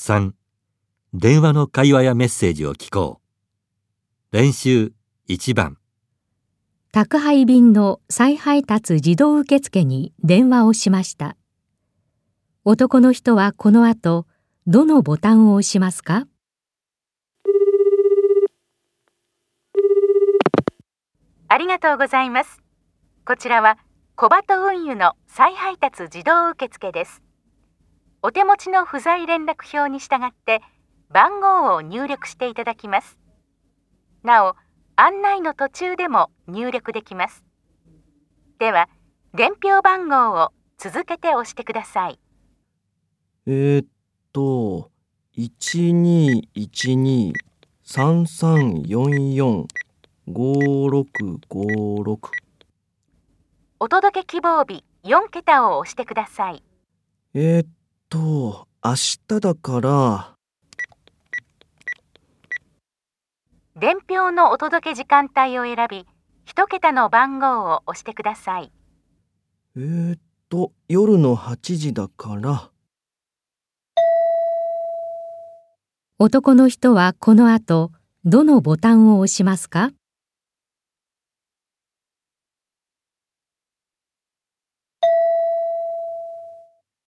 3電話の会話やメッセージを聞こう練習1番宅配便の再配達自動受付に電話をしました男の人はこの後どのボタンを押しますか？ありがとうございます。こちらは小鳩運輸の再配達自動受付です。お手持ちの不在連絡表に従って番号を入力していただきます。なお、案内の途中でも入力できます。では、伝票番号を続けて押してください。えー、っと、1212-3344-5656お届け希望日4桁を押してください。えー、っと、明日だから、伝票のお届け時間帯を選び、1桁の番号を押してください。えー、っと、夜の8時だから、男の人はこの後どのボタンを押しますか？